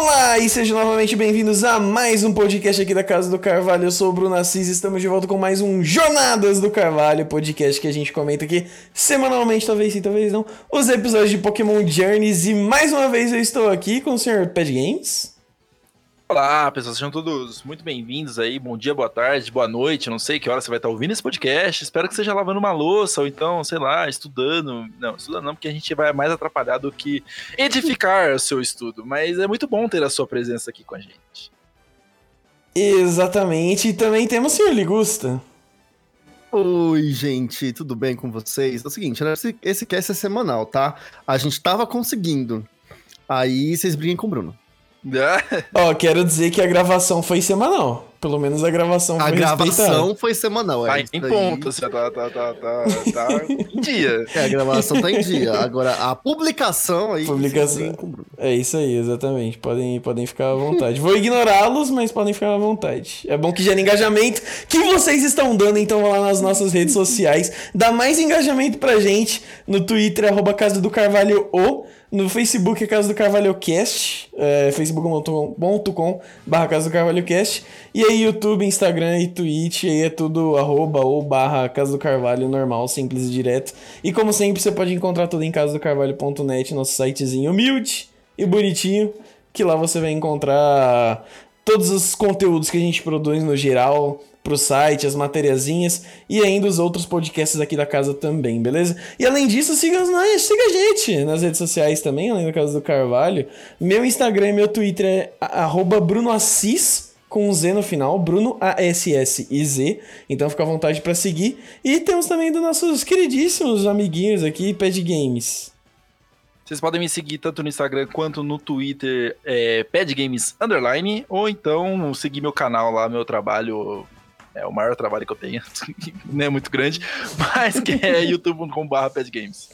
Olá e sejam novamente bem-vindos a mais um podcast aqui da Casa do Carvalho. Eu sou o Bruno Assis e estamos de volta com mais um Jornadas do Carvalho, podcast que a gente comenta aqui semanalmente, talvez sim, talvez não, os episódios de Pokémon Journeys. E mais uma vez eu estou aqui com o Sr. Pad Games. Olá, pessoal, sejam todos muito bem-vindos aí. Bom dia, boa tarde, boa noite. Não sei que hora você vai estar ouvindo esse podcast. Espero que seja lavando uma louça ou então, sei lá, estudando. Não, estudando não, porque a gente vai mais atrapalhar do que edificar o seu estudo. Mas é muito bom ter a sua presença aqui com a gente. Exatamente. E também temos o Sr. Ligusta. Oi, gente, tudo bem com vocês? É o seguinte, né, esse, esse cast é semanal, tá? A gente tava conseguindo. Aí vocês briguem com o Bruno. Ó, quero dizer que a gravação foi semanal. Pelo menos a gravação a foi gravação respeitada. foi semanal, é. Tá em ponto, assim, tá, tá, tá, tá, tá em dia. É, a gravação tá em dia. Agora, a publicação aí. Publicação. É isso aí, exatamente. Podem, podem ficar à vontade. Vou ignorá-los, mas podem ficar à vontade. É bom que gera engajamento que vocês estão dando, então vão lá nas nossas redes sociais. Dá mais engajamento pra gente no Twitter, arroba Casa do Carvalho O. No Facebook é Casa do Carvalho Cast, é, facebook.com barra Casa do Carvalho Cast. E aí YouTube, Instagram e Twitch, aí é tudo arroba ou barra Casa do Carvalho normal, simples e direto. E como sempre, você pode encontrar tudo em casadocarvalho.net, nosso sitezinho humilde e bonitinho, que lá você vai encontrar todos os conteúdos que a gente produz no geral pro site, as materiazinhas e ainda os outros podcasts aqui da casa também, beleza? E além disso, siga siga a gente nas redes sociais também, além da Casa do Carvalho. Meu Instagram e meu Twitter é arroba Bruno Assis com um Z no final, Bruno A-S-S-I-Z. Então fica à vontade para seguir. E temos também dos nossos queridíssimos amiguinhos aqui, Pad Games. Vocês podem me seguir tanto no Instagram quanto no Twitter, é, Padgames Underline, ou então seguir meu canal lá, meu trabalho. É o maior trabalho que eu tenho, não é muito grande, mas que é youtube.com.br padgames.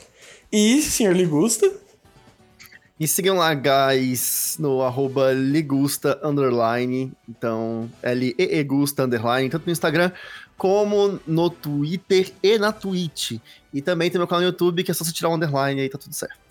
E, senhor Ligusta? E sigam lá, guys, no arroba ligusta, underline. Então, L-E-E Gusta, underline, tanto no Instagram como no Twitter e na Twitch. E também tem meu canal no YouTube, que é só você tirar o underline aí tá tudo certo.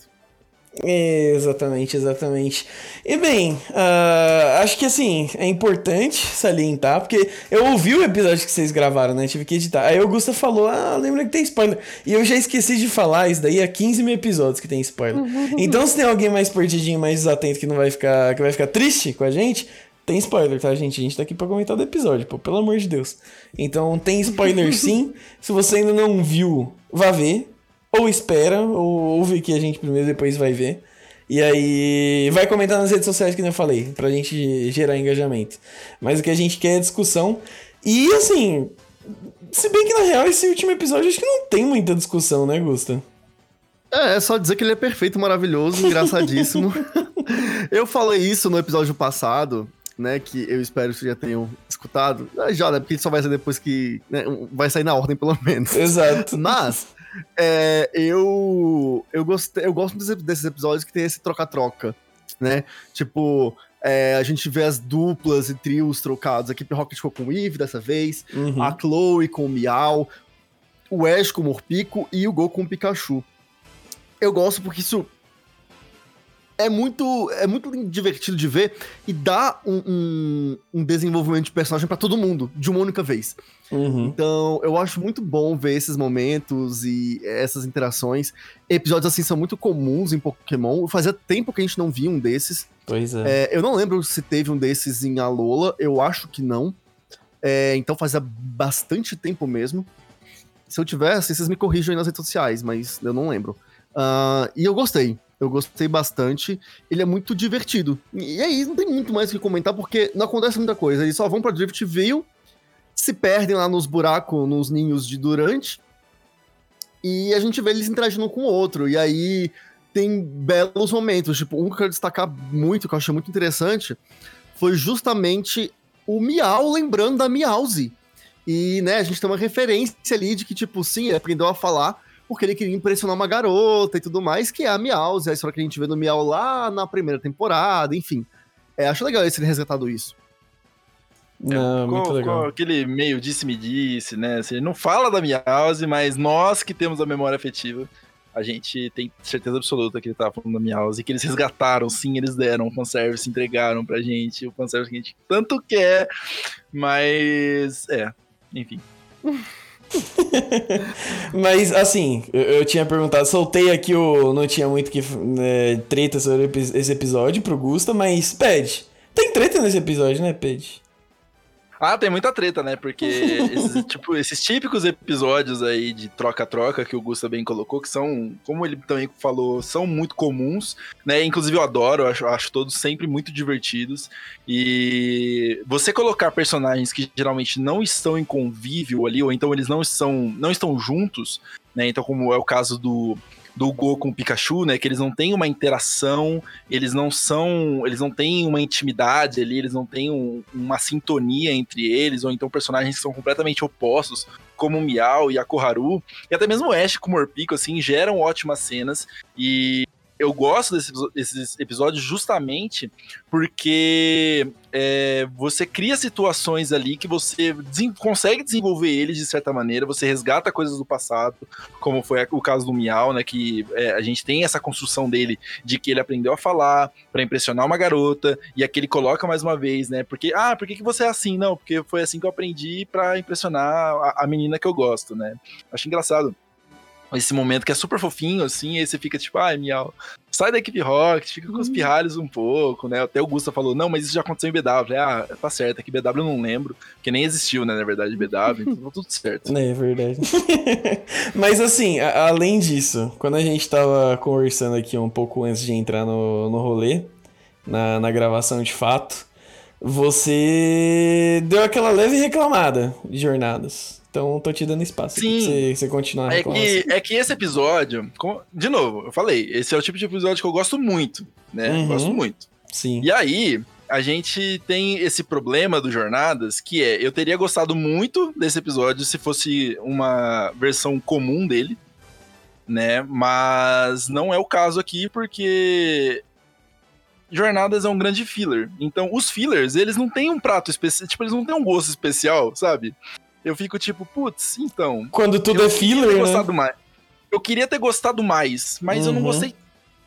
Exatamente, exatamente. E bem, ah, acho que assim, é importante salientar, porque eu ouvi o episódio que vocês gravaram, né? Tive que editar. Aí o Gusta falou: Ah, lembra que tem spoiler. E eu já esqueci de falar, isso daí é 15 mil episódios que tem spoiler. Então, se tem alguém mais perdidinho, mais desatento que não vai ficar, que vai ficar triste com a gente. Tem spoiler, tá, gente? A gente tá aqui pra comentar do episódio, pô, pelo amor de Deus. Então, tem spoiler sim. Se você ainda não viu, vá ver. Ou espera, ou ouve aqui a gente primeiro, depois vai ver. E aí, vai comentar nas redes sociais que eu falei, pra gente gerar engajamento. Mas o que a gente quer é discussão. E assim, se bem que na real esse último episódio acho que não tem muita discussão, né, Gusta? É, é só dizer que ele é perfeito, maravilhoso, engraçadíssimo. eu falei isso no episódio passado, né? Que eu espero que vocês já tenham escutado. É, Já, né? Porque só vai sair depois que. né, vai sair na ordem, pelo menos. Exato. Mas é, eu eu gostei, eu gosto desses, episódios que tem esse troca-troca, né? Tipo, é, a gente vê as duplas e trios trocados. A equipe Rocket ficou com o Eve dessa vez, Uhum. a Chloe com o Miau, o Ash com o Morpico e o Go com o Pikachu. Eu gosto porque isso é muito, é muito divertido de ver e dá um, um, um desenvolvimento de personagem pra todo mundo, de uma única vez. Uhum. Então, eu acho muito bom ver esses momentos e essas interações. Episódios assim são muito comuns em Pokémon. Fazia tempo que a gente não via um desses. Pois é. É, eu não lembro se teve um desses em Alola, eu acho que não. É, então fazia bastante tempo mesmo. Se eu tivesse, vocês me corrijam aí nas redes sociais, mas eu não lembro. Ah, e eu gostei. Eu gostei bastante. Ele é muito divertido. E aí, não tem muito mais o que comentar, porque não acontece muita coisa. Eles só vão pra Driftville, se perdem lá nos buracos, nos ninhos de Durante. E a gente vê eles interagindo com o outro. E aí tem belos momentos. Tipo, um que eu quero destacar muito, que eu achei muito interessante, foi justamente o Miau lembrando da Miauzi. E, né, a gente tem uma referência ali de que, tipo, sim, ele aprendeu a falar porque ele queria impressionar uma garota e tudo mais, que é a Miauzi, a história que a gente vê no Miau lá na primeira temporada, enfim. É, acho legal eles terem resgatado isso. Não, ficou, muito legal. aquele meio disse-me disse, né? Assim, não fala da Miause, mas nós que temos a memória afetiva, a gente tem certeza absoluta que ele tava falando da Meows e que eles resgataram, sim, eles deram o fanservice, entregaram pra gente o fanservice que a gente tanto quer, mas é, enfim. Mas, assim, eu, eu, tinha perguntado, soltei aqui o. Não tinha muito que né, treta sobre esse episódio pro Gusta, mas pede. Tem treta nesse episódio, né, Pede? Ah, tem muita treta, né? Porque esses, tipo, esses típicos episódios aí de troca-troca que o Gusta bem colocou, que são, como ele também falou, são muito comuns, né? Inclusive eu adoro, acho, acho todos sempre muito divertidos. E você colocar personagens que geralmente não estão em convívio ali, ou então eles não estão, não estão juntos, né? Então, como é o caso do do Go com o Pikachu, né? Que eles não têm uma interação, eles não são. Eles não têm uma intimidade ali, eles não têm um, uma sintonia entre eles, ou então personagens que são completamente opostos, como o Miau e a Koharu, e até mesmo o Ash com o Morpico, assim, geram ótimas cenas. E eu gosto desses, desses episódios justamente porque é, você cria situações ali que você consegue desenvolver eles de certa maneira, você resgata coisas do passado, como foi o caso do Miau, né? Que é, a gente tem essa construção dele de que ele aprendeu a falar para impressionar uma garota, e aqui ele coloca mais uma vez, né? Porque, ah, por que, que você é assim? Não, porque foi assim que eu aprendi para impressionar a, a menina que eu gosto, né? Acho engraçado esse momento que é super fofinho, assim, aí você fica tipo, ai, Miau, sai da equipe Rocket, fica com os uhum. pirralhos um pouco, né? Até o Gusta falou, não, mas isso já aconteceu em BW. Ah, tá certo, aqui BW eu não lembro, porque nem existiu, né, na verdade, BW, então tá tudo certo. É, é verdade. mas assim, a, além disso, quando a gente tava conversando aqui um pouco antes de entrar no, no rolê, na, na gravação de fato, você deu aquela leve reclamada de jornadas. Então, tô te dando espaço Sim. pra você, você continuar. É que, é que esse episódio, de novo, eu falei, esse é o tipo de episódio que eu gosto muito, né? Uhum. Gosto muito. Sim. E aí, a gente tem esse problema do Jornadas, que é, eu teria gostado muito desse episódio se fosse uma versão comum dele, né? Mas não é o caso aqui, porque Jornadas é um grande filler. Então, os fillers, eles não têm um prato especial, tipo, eles não têm um gosto especial, sabe? Eu fico tipo, putz, então. Quando tudo é filler, né? Mais. Eu queria ter gostado mais, mas uhum. eu não uhum. gostei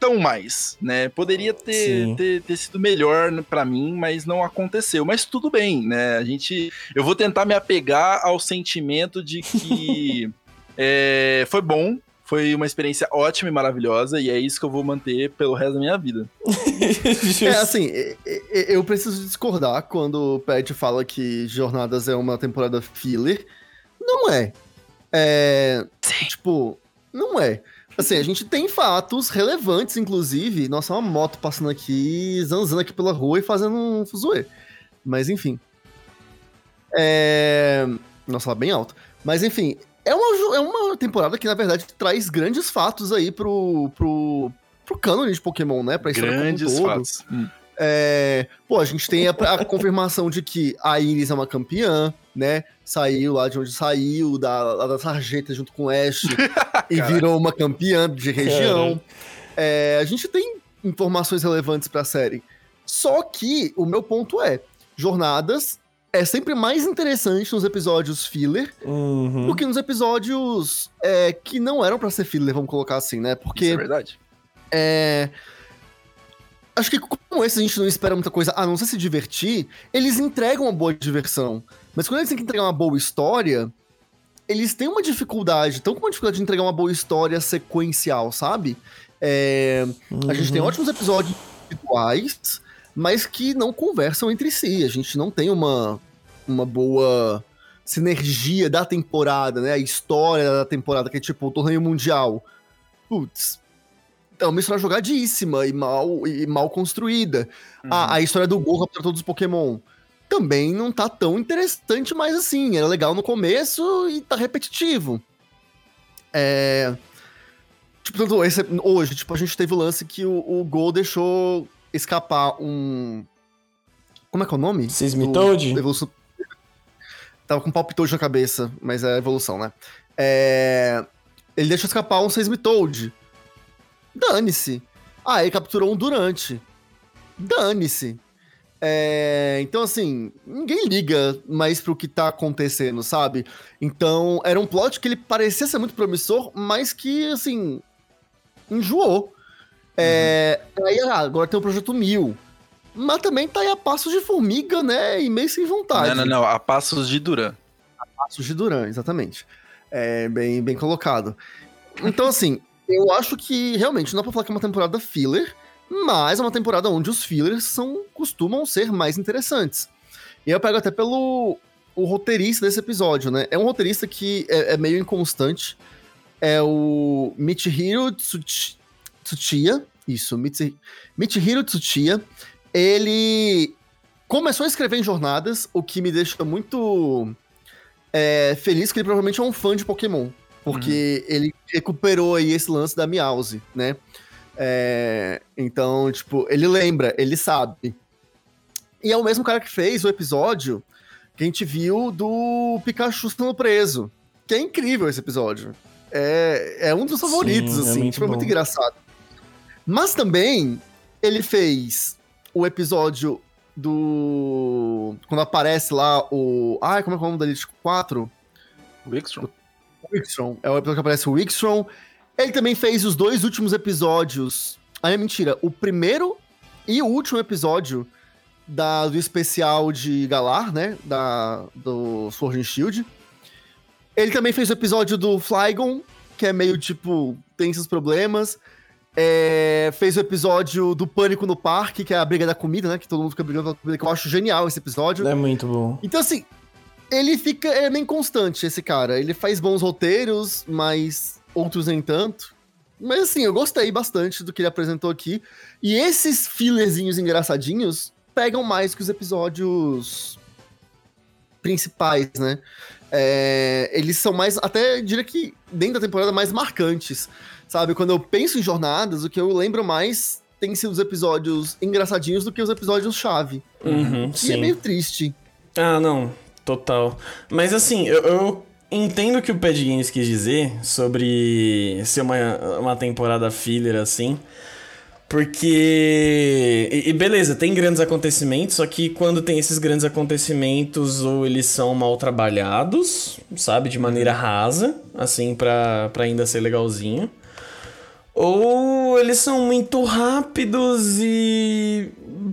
tão mais, né? Poderia ter, ter, ter, sido melhor para mim, mas não aconteceu. Mas tudo bem, né? A gente. Eu vou tentar me apegar ao sentimento de que é, foi bom, foi uma experiência ótima e maravilhosa, e é isso que eu vou manter pelo resto da minha vida. é assim, eu preciso discordar quando o Pet fala que Jornadas é uma temporada filler. Não é. É. Sim. Tipo, não é. Assim, a gente tem fatos relevantes, inclusive. Nossa, uma moto passando aqui, zanzando aqui pela rua e fazendo um fuzuê. Mas enfim. É. Nossa, ela é bem alto. Mas enfim, é uma, é uma temporada que, na verdade, traz grandes fatos aí pro, pro, pro cânone de Pokémon, né? Pra grandes como um fatos. Hum. É, pô, a gente tem a, a confirmação de que a Iris é uma campeã, né? Saiu lá de onde saiu, da, da sarjeta junto com o Ash, e virou uma campeã de região. É, a gente tem informações relevantes pra série. Só que o meu ponto é: jornadas é sempre mais interessante nos episódios filler uhum. do que nos episódios é, que não eram para ser filler, vamos colocar assim, né? Porque. Isso é verdade. É. Acho que como esse a gente não espera muita coisa a não ser se divertir, eles entregam uma boa diversão. Mas quando eles têm que entregar uma boa história, eles têm uma dificuldade, tão com uma dificuldade de entregar uma boa história sequencial, sabe? É, uhum. A gente tem uhum. ótimos episódios individuais, mas que não conversam entre si. A gente não tem uma, uma boa sinergia da temporada, né? A história da temporada, que é tipo o torneio mundial. Putz. É uma história jogadíssima e mal, e mal construída. Uhum. A, a história do Gorra para todos os Pokémon também não tá tão interessante mais assim. Era legal no começo e tá repetitivo. É. Tipo, tanto esse, hoje, tipo, a gente teve o lance que o, o Gol deixou escapar um. Como é que é o nome? Seismitoad? Evolução... Tava com Palpitoad na cabeça, mas é evolução, né? É... Ele deixou escapar um Seismitoad. Dane-se. Ah, ele capturou um Durante. Dane-se. É, então, assim, ninguém liga mais pro que tá acontecendo, sabe? Então, era um plot que ele parecia ser muito promissor, mas que, assim, enjoou. É, aí ah, agora tem o Projeto Mil. Mas também tá aí a passos de formiga, né? E meio sem vontade. Não, não, não. A passos de Duran. A passos de Duran, exatamente. É bem, bem colocado. Então, assim, eu acho que realmente não dá pra falar que é uma temporada filler, mas é uma temporada onde os fillers são, costumam ser mais interessantes. E eu pego até pelo o roteirista desse episódio, né? É um roteirista que é, é meio inconstante. É o Michihiro Tsuchiya. Isso, Michihiro Tsuchiya ele começou a escrever em jornadas, o que me deixa muito é, feliz que ele provavelmente é um fã de Pokémon. Porque uhum. ele recuperou aí esse lance da Meowse, né? É, então, tipo, ele lembra, ele sabe. E é o mesmo cara que fez o episódio que a gente viu do Pikachu sendo preso. Que é incrível esse episódio. É, é um dos favoritos, Sim, é assim. É muito, tipo, é muito engraçado. Mas também ele fez o episódio do. Quando aparece lá o. Ai, como é, é o nome da Elite 4? Wickstrom. O Wickstrom. É o episódio que aparece o Wickstrom. Ele também fez os dois últimos episódios. Ah, é mentira. O primeiro e o último episódio da, do especial de Galar, né? Da, do Sword and Shield. Ele também fez o episódio do Flygon, que é meio tipo, tem seus problemas. É, fez o episódio do Pânico no Parque, que é a briga da comida, né? Que todo mundo fica brigando pela comida, que eu acho genial esse episódio. É muito bom. Então, assim, ele fica. É bem constante, esse cara. Ele faz bons roteiros, mas outros nem tanto. Mas assim, eu gostei bastante do que ele apresentou aqui. E esses filezinhos engraçadinhos pegam mais que os episódios principais, né? É, eles são mais, até diria que dentro da temporada, mais marcantes. Sabe, quando eu penso em jornadas, o que eu lembro mais tem sido os episódios engraçadinhos do que os episódios chave. Uhum, e é meio triste. Ah, não, total. Mas assim, eu, eu entendo o que o Pad Games quis dizer sobre ser uma, uma temporada filler assim. Porque. E, beleza, tem grandes acontecimentos, só que quando tem esses grandes acontecimentos, ou eles são mal trabalhados, sabe, de maneira rasa, assim, pra, pra ainda ser legalzinho. Ou eles são muito rápidos e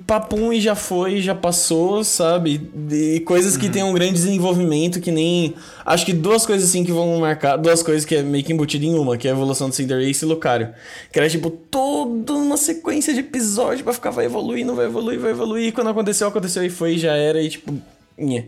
papum e já foi, já passou, sabe? E coisas que uhum. têm um grande desenvolvimento, que nem. Acho que duas coisas assim que vão marcar. Duas coisas que é meio que embutido em uma, que é a evolução do Cinderace e Lucario. Que era tipo toda uma sequência de episódios pra ficar, vai evoluir, não vai evoluir, vai evoluir. E quando aconteceu, aconteceu e foi, já era, e tipo. Nhê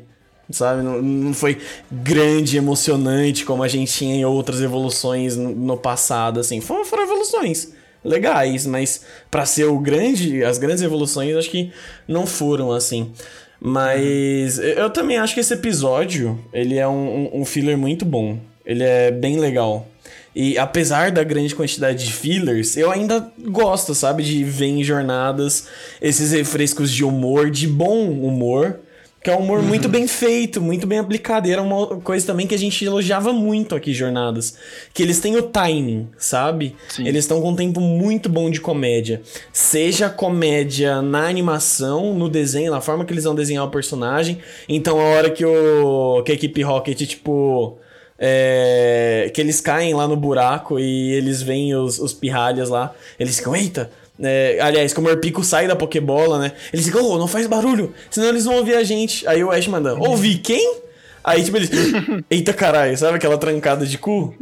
sabe? Não, não foi grande, emocionante como a gente tinha em outras evoluções no, no passado, assim. Foram, foram evoluções legais, mas para ser o grande, as grandes evoluções, acho que não foram assim. Mas eu também acho que esse episódio, ele é um, um, um filler muito bom. Ele é bem legal. E apesar da grande quantidade de fillers, eu ainda gosto, sabe, de ver em jornadas esses refrescos de humor, de bom humor, que é um humor uhum. muito bem feito, muito bem aplicado. E era uma coisa também que a gente elogiava muito aqui, Jornadas. Que eles têm o timing, sabe? Sim. Eles estão com um tempo muito bom de comédia. Seja comédia na animação, no desenho, na forma que eles vão desenhar o personagem. Então, a hora que, o, que a equipe Rocket, tipo. É, que eles caem lá no buraco e eles veem os, os pirralhas lá. Eles ficam, eita, é, aliás, como o Morpico sai da Pokébola, né? Eles ficam, oh, não faz barulho, senão eles vão ouvir a gente. Aí o Ash manda, ouvir quem? Aí, tipo, eles. Eita caralho, sabe aquela trancada de cu?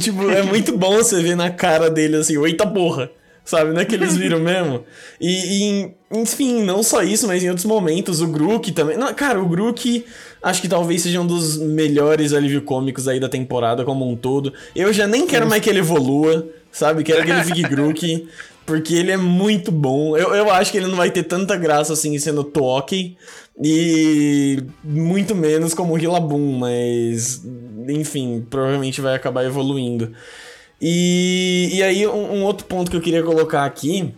tipo, é muito bom você ver na cara dele assim, eita porra. Sabe, não é que eles viram mesmo? E, e, enfim, não só isso, mas em outros momentos, o Grook também. Não, cara, o Grook acho que talvez seja um dos melhores alívio cômicos aí da temporada como um todo. Eu já nem quero mais que ele evolua, sabe? Quero que ele fique Grook. Porque ele é muito bom. Eu, eu acho que ele não vai ter tanta graça assim sendo Toki. E muito menos como Rillaboom, mas enfim, provavelmente vai acabar evoluindo. E, e aí, um, um, outro ponto que eu queria colocar aqui,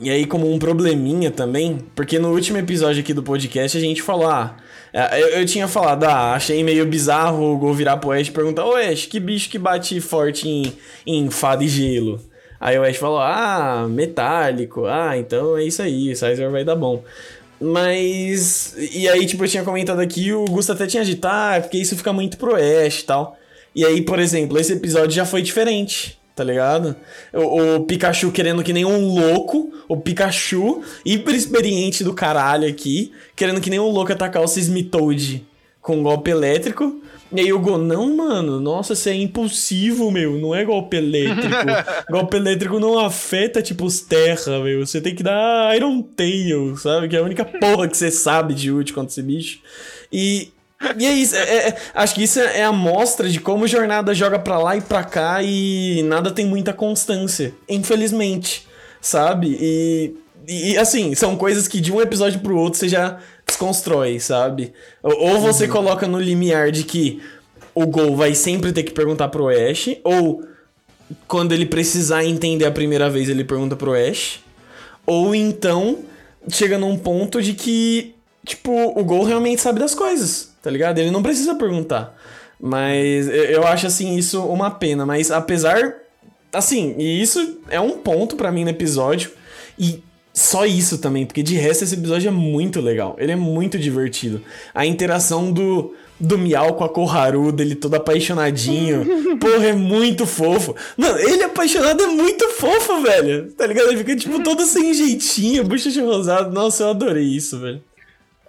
e aí como um probleminha também, porque no último episódio aqui do podcast a gente falou, ah, é, eu, eu tinha falado, ah, achei meio bizarro o Gol virar pro Ash e perguntar, ô Ash, que bicho que bate forte em, em fada e gelo? Aí o Ash falou, ah, metálico, ah, então é isso aí, o Sizer vai dar bom. Mas. E aí, tipo, eu tinha comentado aqui, o Gusto até tinha dito, ah, porque isso fica muito pro Ash e tal. E aí, por exemplo, esse episódio já foi diferente, tá ligado? O, o, Pikachu querendo que nem um louco, o Pikachu, hiper experiente do caralho aqui, querendo que nem um louco atacar o Sismitoad com um golpe elétrico. E aí o Go, não, mano, nossa, você é impulsivo, meu, não é golpe elétrico. golpe elétrico não afeta, tipo, os terra, meu. Você tem que dar Iron Tail, sabe? Que é a única porra que você sabe de ult contra esse bicho. E, e é isso, é, é, acho que isso é a mostra de como Jornada joga pra lá e pra cá e nada tem muita constância, infelizmente, sabe? E, e assim, são coisas que de um episódio pro outro você já desconstrói, sabe? Ou, ou você uhum. coloca no limiar de que o Gol vai sempre ter que perguntar pro Ash, ou quando ele precisar entender a primeira vez ele pergunta pro Ash, ou então chega num ponto de que, tipo, o Gol realmente sabe das coisas, tá ligado? Ele não precisa perguntar. Mas eu acho, assim, isso uma pena. Mas apesar. Assim, e isso é um ponto para mim no episódio. E só isso também, porque de resto esse episódio é muito legal. Ele é muito divertido. A interação do, do Miau com a Koharu, dele todo apaixonadinho. Porra, é muito fofo. Mano, ele apaixonado é muito fofo, velho. Tá ligado? Ele fica, tipo, todo sem jeitinho, bochecha rosado. Nossa, eu adorei isso, velho.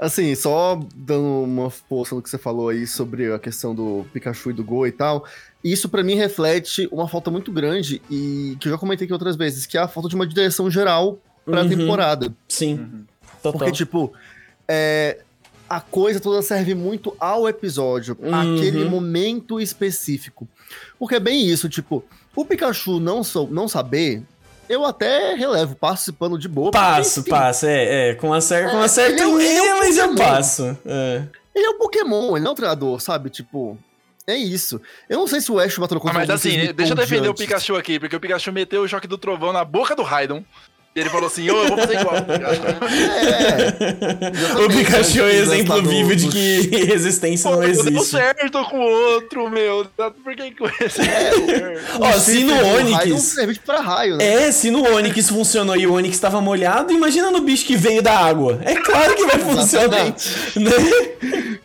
Assim, só dando uma força no que você falou aí sobre a questão do Pikachu e do Go e tal, isso para mim reflete uma falta muito grande e que eu já comentei aqui outras vezes, que é a falta de uma direção geral pra uhum. temporada. Sim. Uhum. Total. Porque, tipo, é, a coisa toda serve muito ao episódio, uhum. aquele momento específico. Porque é bem isso, tipo, o Pikachu não, sou, não saber, eu até relevo, passo esse pano de boa. Passo, passo, é, é, com uma, cer com uma é, certa ele, é, ele é um mas eu passo. É. Ele é um Pokémon, ele não é um treinador, sabe? Tipo, é isso. Eu não sei se o Ash matou ah, Mas assim, deixa eu defender o Pikachu aqui, porque o Pikachu meteu o choque do trovão na boca do Raidon. E ele falou assim, ô, oh, eu vou fazer igual. é, o Pikachu é exemplo vivo de que resistência Pô, não existe. Deu certo com o outro, meu. Por que com esse? É, Ó, se no Onix... Pra raio, né? É, se no Onix funcionou e o Onix estava molhado, imagina no bicho que veio da água. É claro que vai funcionar. né?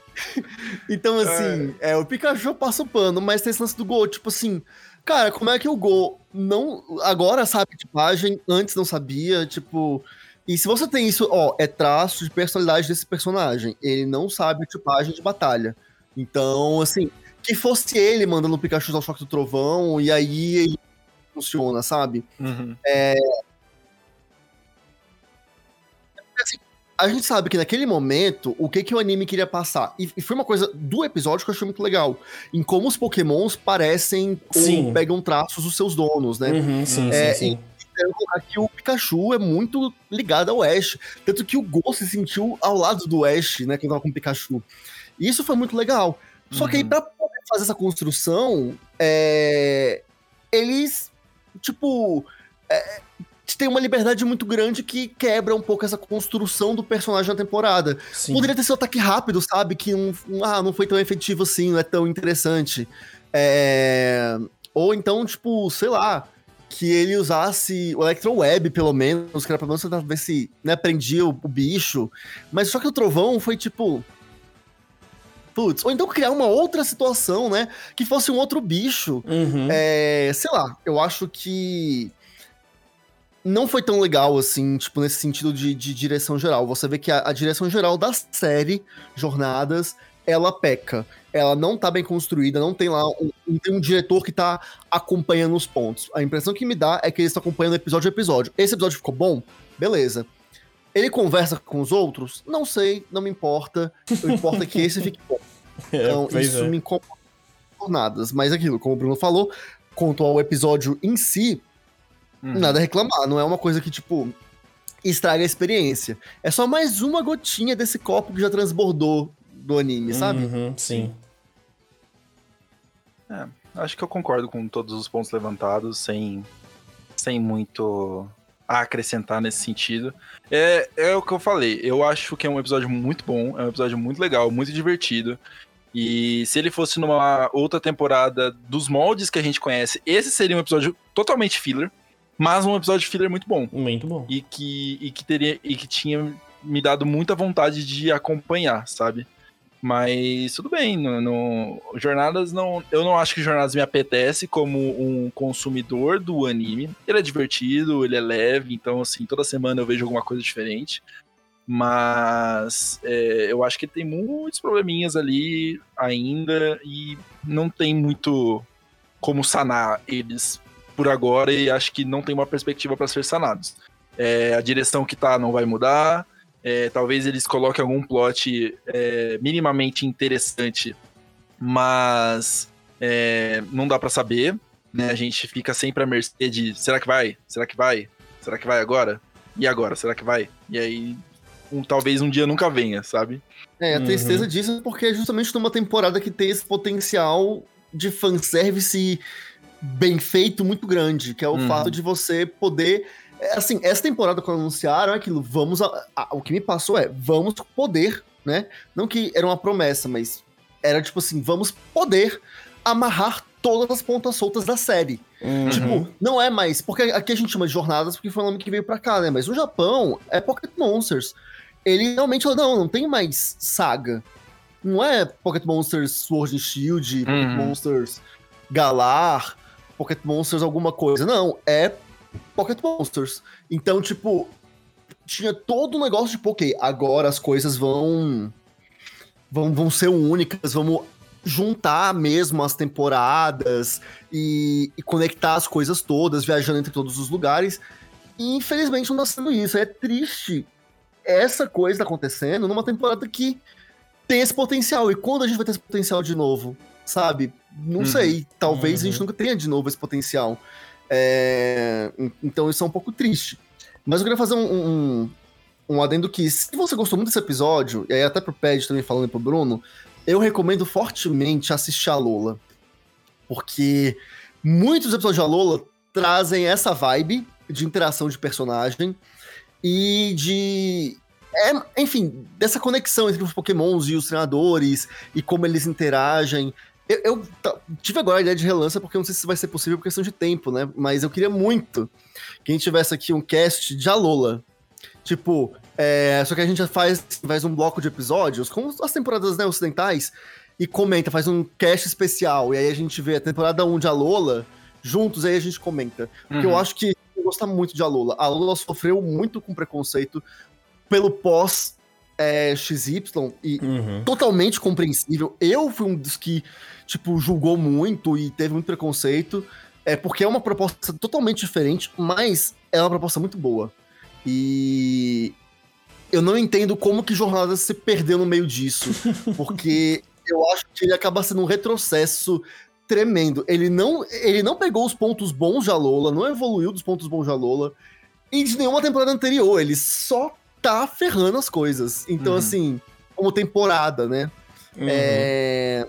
Então, assim, é. é. o Pikachu passa o pano, mas tem esse lance do gol, tipo assim... Cara, como é que o Go não. Agora sabe tipagem, antes não sabia, tipo. E se você tem isso, ó, é traço de personalidade desse personagem. Ele não sabe tipagem de batalha. Então, assim, que fosse ele mandando o Pikachu usar o choque do trovão, e aí ele funciona, sabe? Uhum. É, a gente sabe que naquele momento, o que, que o anime queria passar. E, e, foi uma coisa do episódio que eu achei muito legal. Em como os pokémons parecem sim. ou pegam traços dos seus donos, né? Uhum, sim, é, sim, sim. Aqui o Pikachu é muito ligado ao Ash. Tanto que o Go se sentiu ao lado do Ash, né? Quando tava com o Pikachu. E isso foi muito legal. Só uhum. que aí, uhum. pra poder fazer essa construção, é... eles, tipo. É, tem uma liberdade muito grande que quebra um pouco essa construção do personagem na temporada. Sim. Poderia ter sido um ataque rápido, sabe? Que um, um, ah, não foi tão efetivo assim, não é tão interessante. É... Ou então, tipo, sei lá, que ele usasse o Electro Web, pelo menos, que era pra menos ver se né, prendia o, o bicho. Mas só que o trovão foi tipo. Putz, ou então criar uma outra situação, né? Que fosse um outro bicho. Uhum. É, sei lá, eu acho que não foi tão legal assim, tipo, nesse sentido de, de direção geral. Você vê que a, a, direção geral da série, Jornadas, ela peca. Ela não tá bem construída, não tem lá um, não tem um diretor que tá acompanhando os pontos. A impressão que me dá é que eles estão acompanhando episódio a episódio. Esse episódio ficou bom? Beleza. Ele conversa com os outros? Não sei, não me importa. O importa é que esse fique bom. É, então, isso é. me incomoda por nada. Mas aquilo, como o Bruno falou, quanto ao episódio em si, Uhum. Nada a reclamar, não é uma coisa que, tipo, estraga a experiência. É só mais uma gotinha desse copo que já transbordou do anime, sabe? Uhum, sim. É, acho que eu concordo com todos os pontos levantados, sem, sem muito a acrescentar nesse sentido. É, é o que eu falei, eu acho que é um episódio muito bom, é um episódio muito legal, muito divertido. E se ele fosse numa outra temporada dos moldes que a gente conhece, esse seria um episódio totalmente filler mas um episódio de filler muito bom. Muito bom. E que, e que, teria, e que tinha me dado muita vontade de acompanhar, sabe? Mas tudo bem, no, no, Jornadas não. Eu não acho que Jornadas me apetece como um consumidor do anime. Ele é divertido, ele é leve, então assim, toda semana eu vejo alguma coisa diferente. Mas é, eu acho que tem muitos probleminhas ali ainda e não tem muito como sanar eles por agora e acho que não tem uma perspectiva para ser sanados. É, a direção que tá não vai mudar. É, talvez eles coloquem algum plot é, minimamente interessante, mas é, não dá para saber. Né? A gente fica sempre à mercê de será que vai? Será que vai? Será que vai agora? E agora? Será que vai? E aí, um, talvez um dia nunca venha, sabe? É, a tristeza uhum. disso é porque é justamente numa temporada que tem esse potencial de fanservice bem feito muito grande, que é o uhum. fato de você poder. É, assim, essa temporada, quando anunciaram é aquilo, vamos. A, a, o que me passou é, vamos poder, né? Não que era uma promessa, mas era tipo assim, vamos poder amarrar todas as pontas soltas da série. Uhum. Tipo, não é mais. Porque aqui a gente chama de jornadas porque foi o nome que veio pra cá, né? Mas no Japão é Pocket Monsters. Ele realmente falou: não, não tem mais saga. Não é Pocket Monsters Sword and Shield, Pocket uhum. Monsters Galar. Pocket Monsters alguma coisa. Não, é Pocket Monsters. Então, tipo, tinha todo o um negócio de, pô, ok, agora as coisas vão, vão, vão ser únicas, vamos juntar mesmo as temporadas e, e, conectar as coisas todas, viajando entre todos os lugares. E infelizmente não tá sendo isso. É triste essa coisa acontecendo numa temporada que tem esse potencial. E quando a gente vai ter esse potencial de novo? Sabe? Não uhum. sei. Talvez uhum. a gente uhum. nunca tenha de novo esse potencial. É... Então isso é um pouco triste. Mas eu queria fazer um, um, um adendo que, se você gostou muito desse episódio, e aí até pro Ped também falando pro Bruno, eu recomendo fortemente assistir a Lola. Porque muitos episódios da Lola trazem essa vibe de interação de personagem e de é, enfim, dessa conexão entre os pokémons e os treinadores e como eles interagem. Eu, eu tive agora a ideia de relança porque eu não sei se vai ser possível por questão de tempo, né? Mas eu queria muito que a gente tivesse aqui um cast de Alola. Tipo, é, só que a gente faz, faz um bloco de episódios, como as temporadas né, ocidentais, e comenta, faz um cast especial. E aí a gente vê a temporada 1 de Alola juntos, aí a gente comenta. Porque uhum. eu acho que eu gosto muito de Alola. A Alola sofreu muito com preconceito pelo pós é, XY e uhum. totalmente compreensível. Eu fui um dos que, tipo, julgou muito e teve muito preconceito. É porque é uma proposta totalmente diferente, mas é uma proposta muito boa. E eu não entendo como que Jornada se perdeu no meio disso. Porque eu acho que ele acaba sendo um retrocesso tremendo. Ele não, ele não pegou os pontos bons de Alola, não evoluiu dos pontos bons de Alola. E de nenhuma temporada anterior, ele só tá ferrando as coisas. Então, uhum. assim, como temporada, né? Uhum. É...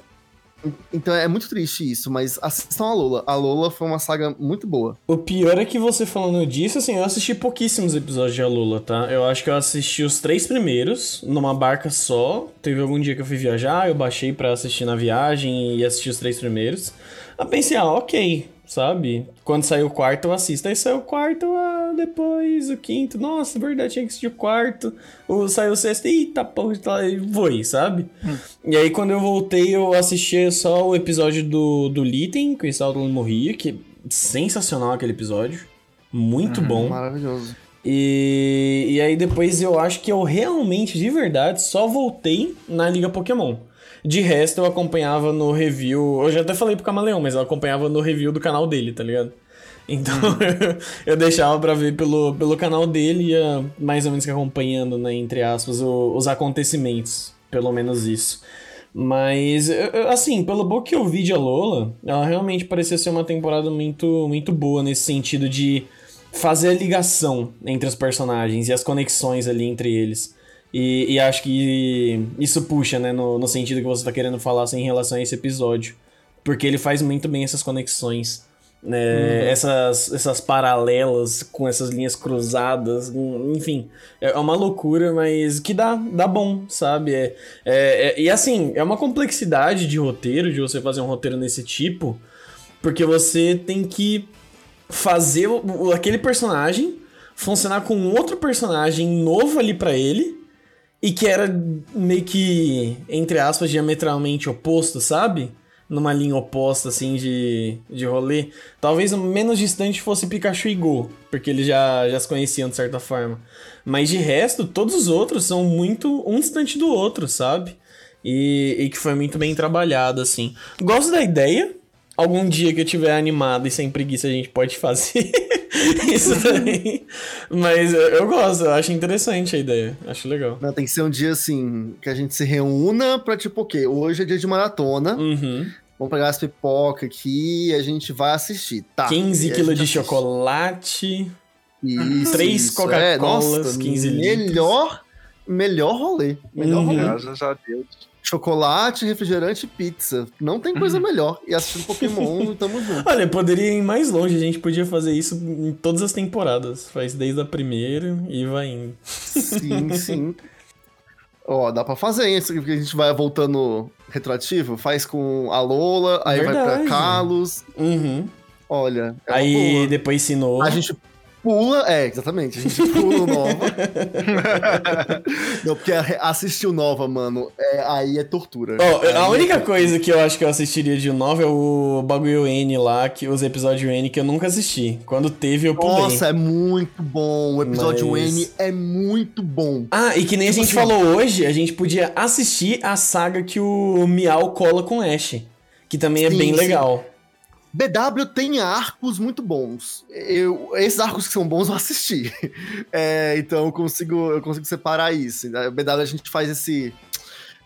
Então é muito triste isso, mas assistam a Lola. A Lola foi uma saga muito boa. O pior é que você falando disso, assim, eu assisti pouquíssimos episódios de A Lola, tá? Eu acho que eu assisti os três primeiros, numa barca só. Teve algum dia que eu fui viajar, eu baixei para assistir na viagem e assisti os três primeiros. Eu pensei, ah, ok, sabe? Quando sair o quarto, eu assisto. Aí saiu o quarto, ah, depois o quinto. Nossa, verdade, tinha que assistir o quarto. O, saiu o sexto, eita porra, tá, foi, sabe? Hum. E aí, quando eu voltei, eu assisti só o episódio do, do Litten, que o Stalton morria, que é sensacional aquele episódio. Muito uhum, bom. Maravilhoso. E, e aí, depois eu acho que eu realmente, de verdade, só voltei na Liga Pokémon. De resto, eu acompanhava no review. Eu já até falei pro Camaleão, mas eu acompanhava no review do canal dele, tá ligado? Então uhum. eu deixava pra ver pelo, pelo canal dele e ia mais ou menos acompanhando, né, entre aspas, o, os acontecimentos. Pelo menos isso. Mas, assim, pelo pouco que eu vi de Alola, ela realmente parecia ser uma temporada muito, muito boa nesse sentido de fazer a ligação entre os personagens e as conexões ali entre eles. E, e, acho que isso puxa, né, no, no sentido que você está querendo falar assim, em relação a esse episódio. Porque ele faz muito bem essas conexões, né, uhum. essas, essas paralelas com essas linhas cruzadas, enfim. É uma loucura, mas que dá, dá bom, sabe? É, é, é, e assim, é uma complexidade de roteiro, de você fazer um roteiro nesse tipo, porque você tem que fazer aquele personagem funcionar com outro personagem novo ali para ele e que era meio que, entre aspas, diametralmente oposto, sabe? Numa linha oposta, assim, de, de rolê. Talvez o menos distante fosse Pikachu e Go, porque eles já, já se conheciam de certa forma. Mas de resto, todos os outros são muito um distante do outro, sabe? E, e que foi muito bem trabalhado, assim. Gosto da ideia. Algum dia que eu tiver animado e sem preguiça, a gente pode fazer isso também. Mas eu, eu gosto, eu acho interessante a ideia. Acho legal. Não, tem que ser um dia assim, que a gente se reúna pra tipo o quê? Hoje é dia de maratona. Uhum. Vamos pegar as pipoca aqui e a gente vai assistir. Tá. 15 E a quilos de assiste. chocolate. Isso, Três isso. Coca-Colas, nossa, 15 litros. melhor, Melhor rolê. Melhor Uhum. rolê. Graças a Deus. Chocolate, refrigerante e pizza. Não tem Uhum. coisa melhor. E assistindo Pokémon, tamo junto. Olha, poderia ir mais longe, a gente podia fazer isso em todas as temporadas. Faz desde a primeira e vai indo. Sim, sim. Ó, dá pra fazer isso, porque a gente vai voltando retroativo. Faz com a Lola, aí vai Verdade. pra Carlos. Uhum. Olha. é Aí boa. depois ensinou. A gente pula, é, exatamente, a gente pula o Nova. Não, porque assistir o Nova, mano, é, aí é tortura. Ó, Aí a é única tortura. coisa que eu acho que eu assistiria de novo é o bagulho N lá, que, os episódios N que eu nunca assisti. Quando teve, eu pulei. Nossa, é muito bom. O episódio Mas- N é muito bom. Ah, e que nem a Tipo gente assim- falou hoje, a gente podia assistir a saga que o Miau cola com Ash. Que também é Sim, bem sim. legal. BW tem arcos muito bons. Eu, esses arcos que são bons eu assisti. É, então eu consigo, eu consigo separar isso. né? BW a gente faz esse,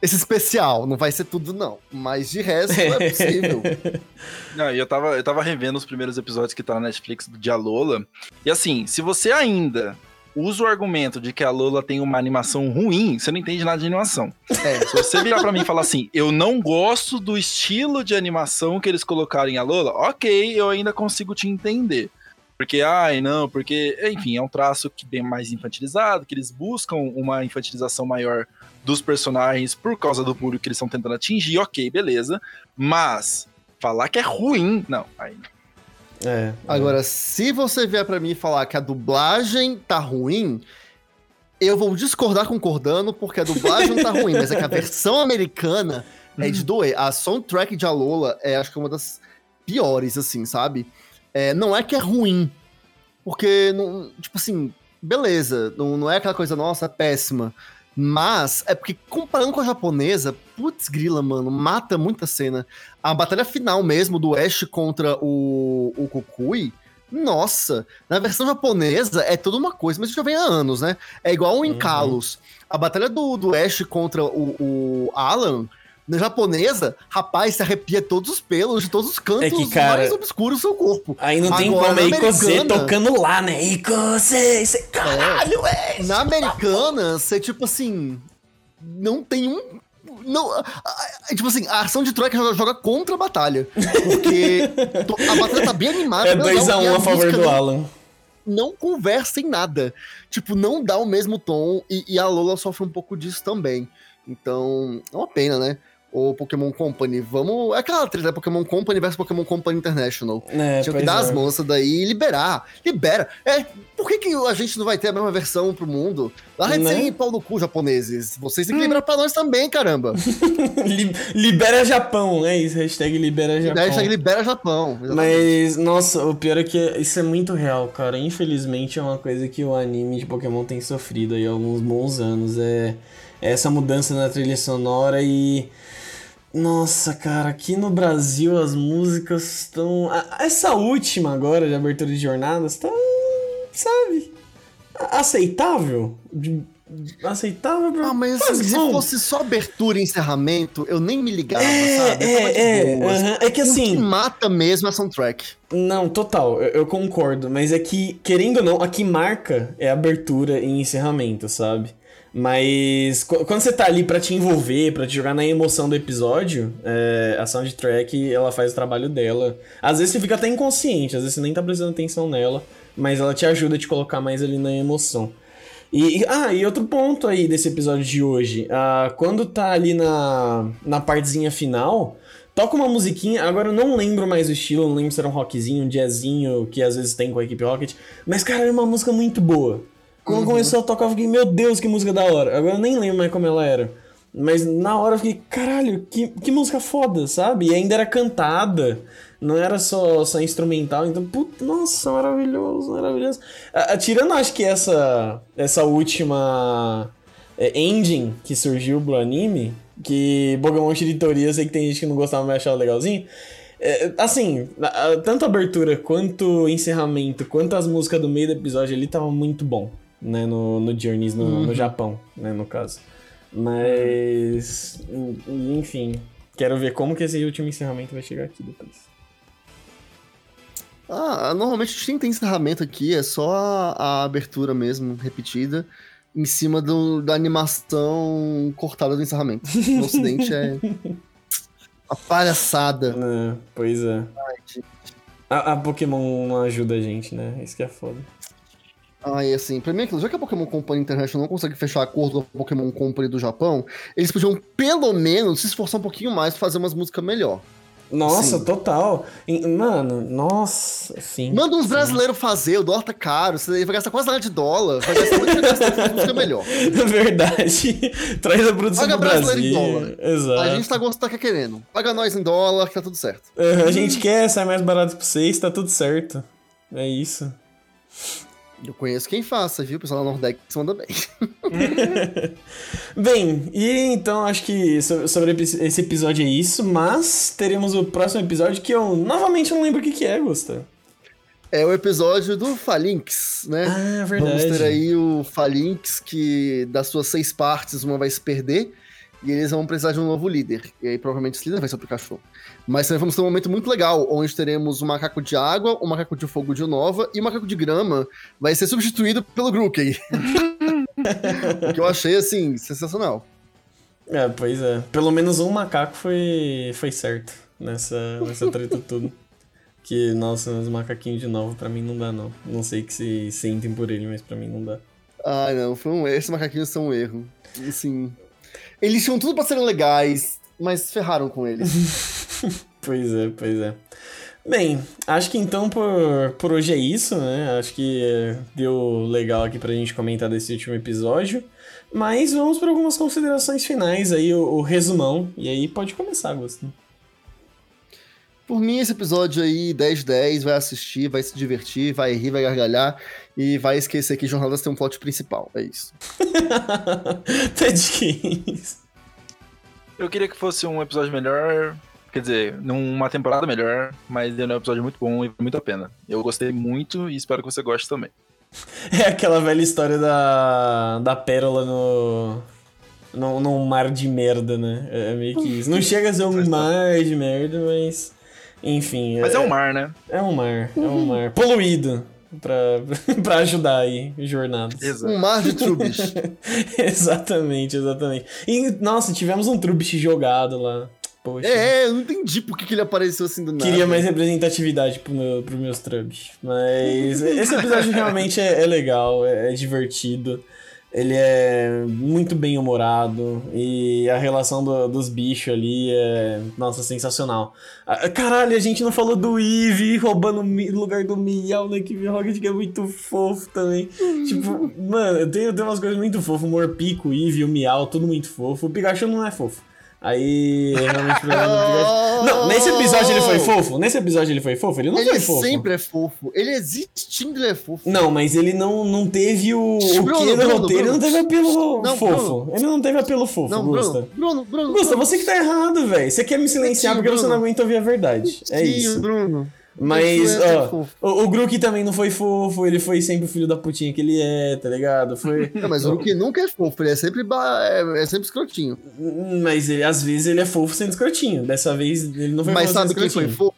esse especial. Não vai ser tudo, não. Mas de resto é possível. Não, eu tava, eu tava revendo os primeiros episódios que tá na Netflix do Dia Lola. E assim, se você ainda usa o argumento de que a Lola tem uma animação ruim, você não entende nada de animação. É. Se você virar pra mim e falar assim, eu não gosto do estilo de animação que eles colocaram em a Lola, ok, eu ainda consigo te entender. Porque, ai, não, porque, enfim, é um traço que bem mais infantilizado, que eles buscam uma infantilização maior dos personagens por causa do público que eles estão tentando atingir, ok, beleza. Mas, falar que é ruim, não, aí não. É. Agora, se você vier pra mim e falar que a dublagem tá ruim, eu vou discordar concordando, porque a dublagem não tá ruim, mas é que a versão americana é de doer. A soundtrack de Alola é, acho que, uma das piores, assim, sabe? É, não é que é ruim, porque, não, tipo assim, beleza, não, não é aquela coisa, nossa, é péssima. Mas é porque comparando com a japonesa, putz grila, mano, mata muita cena. A batalha final mesmo do Ash contra o, o Kukui, nossa, na versão japonesa é toda uma coisa, mas isso já vem há anos, né? É igual em Uhum. Kalos. A batalha do, do Ash contra o, o Alan, na japonesa, rapaz, se arrepia todos os pelos de todos os cantos É que, cara, mais obscuros do seu corpo. Aí não tem Agora, como, é americana- tocando lá, né? Icosê, cê- caralho, é. Na americana, você, tipo assim, não tem um. Não, a- a- tipo assim, a ação de Troia que joga, contra a batalha. Porque a batalha tá bem animada. É bem legal, 2x1 e a favor do não, Alan. não conversa em nada. Tipo, não dá o mesmo tom. E, e a Lola sofre um pouco disso também. Então, é uma pena, né? O Pokémon Company, vamos. É aquela treta, né? Pokémon Company versus Pokémon Company International. É, Tinha que dar é. as moças daí e liberar. Libera. É, por que, que a gente não vai ter a mesma versão pro mundo? Larga de Né? serem pau no cu, japoneses. Vocês têm que liberar pra nós também, caramba. Li- libera Japão, é isso, hashtag libera Japão. Hashtag libera Japão. Exatamente. Mas, nossa, o pior é que isso é muito real, cara. Infelizmente é uma coisa que o anime de Pokémon tem sofrido aí há alguns bons anos. É, é essa mudança na trilha sonora e. Nossa, cara, aqui no Brasil as músicas estão. Essa última agora de abertura de jornadas tá. Sabe? Aceitável? Aceitável pra. Ah, mas assim, Mas se bom. fosse só abertura e encerramento, eu nem me ligava, É, sabe? É, é, é que O que assim. mata mesmo é a soundtrack. Não, total, eu, eu concordo. Mas é que, querendo ou não, a que marca é abertura e encerramento, sabe? Mas qu- quando você tá ali pra te envolver, pra te jogar na emoção do episódio, é, a soundtrack ela faz o trabalho dela. Às vezes você fica até inconsciente, às vezes você nem tá prestando atenção nela, mas ela te ajuda a te colocar mais ali na emoção. E- ah, e outro ponto aí desse episódio de hoje. ah, quando tá ali na, na partezinha final, toca uma musiquinha. Agora eu não lembro mais o estilo, não lembro se era um rockzinho, um jazzinho que às vezes tem com a equipe Rocket. Mas, cara, é uma música muito boa. Quando Uhum. começou a tocar, eu fiquei, meu Deus, que música da hora. Agora eu nem lembro mais como ela era. Mas na hora eu fiquei, caralho, que, que música foda, sabe? E ainda era cantada, não era só, só instrumental. Então, puta, nossa, maravilhoso, maravilhoso. Ah, tirando, acho que essa, essa última é, engine que surgiu pro anime, que Pokémon eu sei que tem gente que não gostava, mas achava legalzinho. É, assim, a- a- tanto a abertura quanto o encerramento, quanto as músicas do meio do episódio ali tava muito bom, né? No, no Journeys, no, no Japão, né? No caso. Mas. en- Enfim. Quero ver como que esse último encerramento vai chegar aqui depois. Ah, normalmente a gente nem tem encerramento aqui, é só a, a abertura mesmo, repetida, em cima do- da animação cortada do encerramento. No ocidente é a palhaçada. É, pois é. A, a Pokémon não ajuda a gente, né? Isso que é foda. Ai, assim, pra mim, é aquilo, já que a Pokémon Company International não consegue fechar acordo com a Pokémon Company do Japão, eles podiam, pelo menos, se esforçar um pouquinho mais pra fazer umas músicas melhor. Nossa, Sim. total. E, Mano, nossa, sim. Manda uns brasileiros fazer, o dólar tá caro, você vai gastar quase nada de dólar, vai gastar muito vai gastar música melhor. Verdade. Traz a produção Paga do Brasil. brasileiro em dólar. Exato. A gente tá gostando, tá querendo. Paga nós em dólar, que tá tudo certo. É, A gente quer, sai mais barato pra vocês, tá tudo certo. É isso. Eu conheço quem faça, viu? O pessoal da Nordex manda bem. Bem, e então acho que so- sobre esse episódio é isso, mas teremos o próximo episódio que eu novamente não lembro o que, que é, Gusta. É o episódio do Falinx, né? Ah, verdade. Vamos ter aí o Falinx, que das suas seis partes, uma vai se perder. E eles vão precisar de um novo líder. E aí, provavelmente, esse líder vai ser o Pikachu. Mas também vamos ter um momento muito legal, onde teremos um macaco de água, um macaco de fogo de Nova e um macaco de grama vai ser substituído pelo Grookey. o que eu achei, assim, sensacional. É, pois é. Pelo menos um macaco foi, foi certo nessa, nessa treta tudo. Que, nossa, os macaquinhos de novo pra mim não dá, não. Não sei que se sentem por ele, mas pra mim não dá. Ai, não, foi um... esses macaquinhos são um erro. Assim, eles tinham tudo pra serem legais, mas ferraram com eles. Pois é, pois é. Bem, acho que então por, por hoje é isso, né? Acho que deu legal aqui pra gente comentar desse último episódio. Mas vamos para algumas considerações finais aí, o, o resumão. E aí pode começar, Augusto. Por mim, esse episódio aí, 10-10, vai assistir, vai se divertir, vai rir, vai gargalhar e vai esquecer que Jornadas tem um plot principal. É isso. Ted Kings. Eu queria que fosse um episódio melhor. Quer dizer, numa temporada melhor, mas ele é um episódio muito bom e vale muito a pena. Eu gostei muito e espero que você goste também. É aquela velha história da, da pérola no, no, num mar de merda, né? É meio que isso. Não chega a ser um mar de merda, mas. Enfim. Mas é um mar, né? É um mar, é um mar. Poluído. Pra, pra ajudar aí jornadas. Exato. Um mar de trubis. exatamente, exatamente. E, nossa, tivemos um Trubbish jogado lá. Poxa. é, eu não entendi por que, que ele apareceu assim do nada. Queria mais representatividade pro meu, pros meus Trubbish. Mas esse episódio realmente é, é legal, é, é divertido. Ele é muito bem humorado e a relação do- dos bichos ali é, nossa, sensacional. Ah, Caralho, a gente não falou do Eevee roubando o lugar do Miau na Equipe Rocket, que é muito fofo também. tipo, mano, tem, tem umas coisas muito fofas. O Morpico, o Eevee, o Miau, tudo muito fofo. O Pikachu não é fofo. Aí, realmente, o Pikachu... Não, nesse episódio ele foi fofo? Nesse episódio ele foi fofo? Ele não Ele foi fofo. sempre é fofo. Ele existindo, ele é fofo. Não, mas ele não, não teve o, o Bruno, que no Bruno, roteiro, ele não Bruno. teve apelo Não, fofo. Ele não teve apelo fofo, Não, Gusta. Bruno, Bruno, Bruno. Gusta, Bruno. você que tá errado, velho. Você quer me silenciar porque você não Bruno. aguenta ouvir a verdade. É isso. Bruno. Mas, é ó, o, o Grook também não foi fofo, ele foi sempre o filho da putinha que ele é, tá ligado? Foi. Não, mas o que nunca é fofo, ele é sempre, ba- é, é sempre escrotinho. Mas ele, às vezes ele é fofo sendo escrotinho. Dessa vez ele não foi Mas sabe quem foi fofo?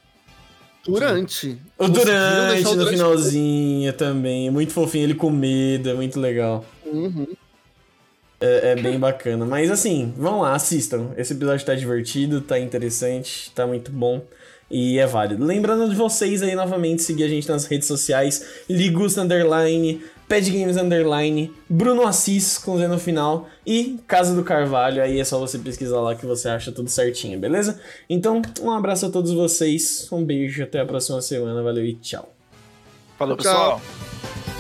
Durante. O Durante o no Durante finalzinho também. Muito fofinho, ele com medo, é muito legal. Uhum. É, é bem bacana. Mas assim, vão lá, assistam. Esse episódio tá divertido, tá interessante, tá muito bom. E é válido. Lembrando de vocês aí novamente seguir a gente nas redes sociais, Ligusta Underline, Pad Games Underline, Bruno Assis com Z no final e Casa do Carvalho. Aí é só você pesquisar lá que você acha tudo certinho, beleza? Então, um abraço a todos vocês, um beijo, até a próxima semana, valeu e tchau. Falou, Tchau. pessoal.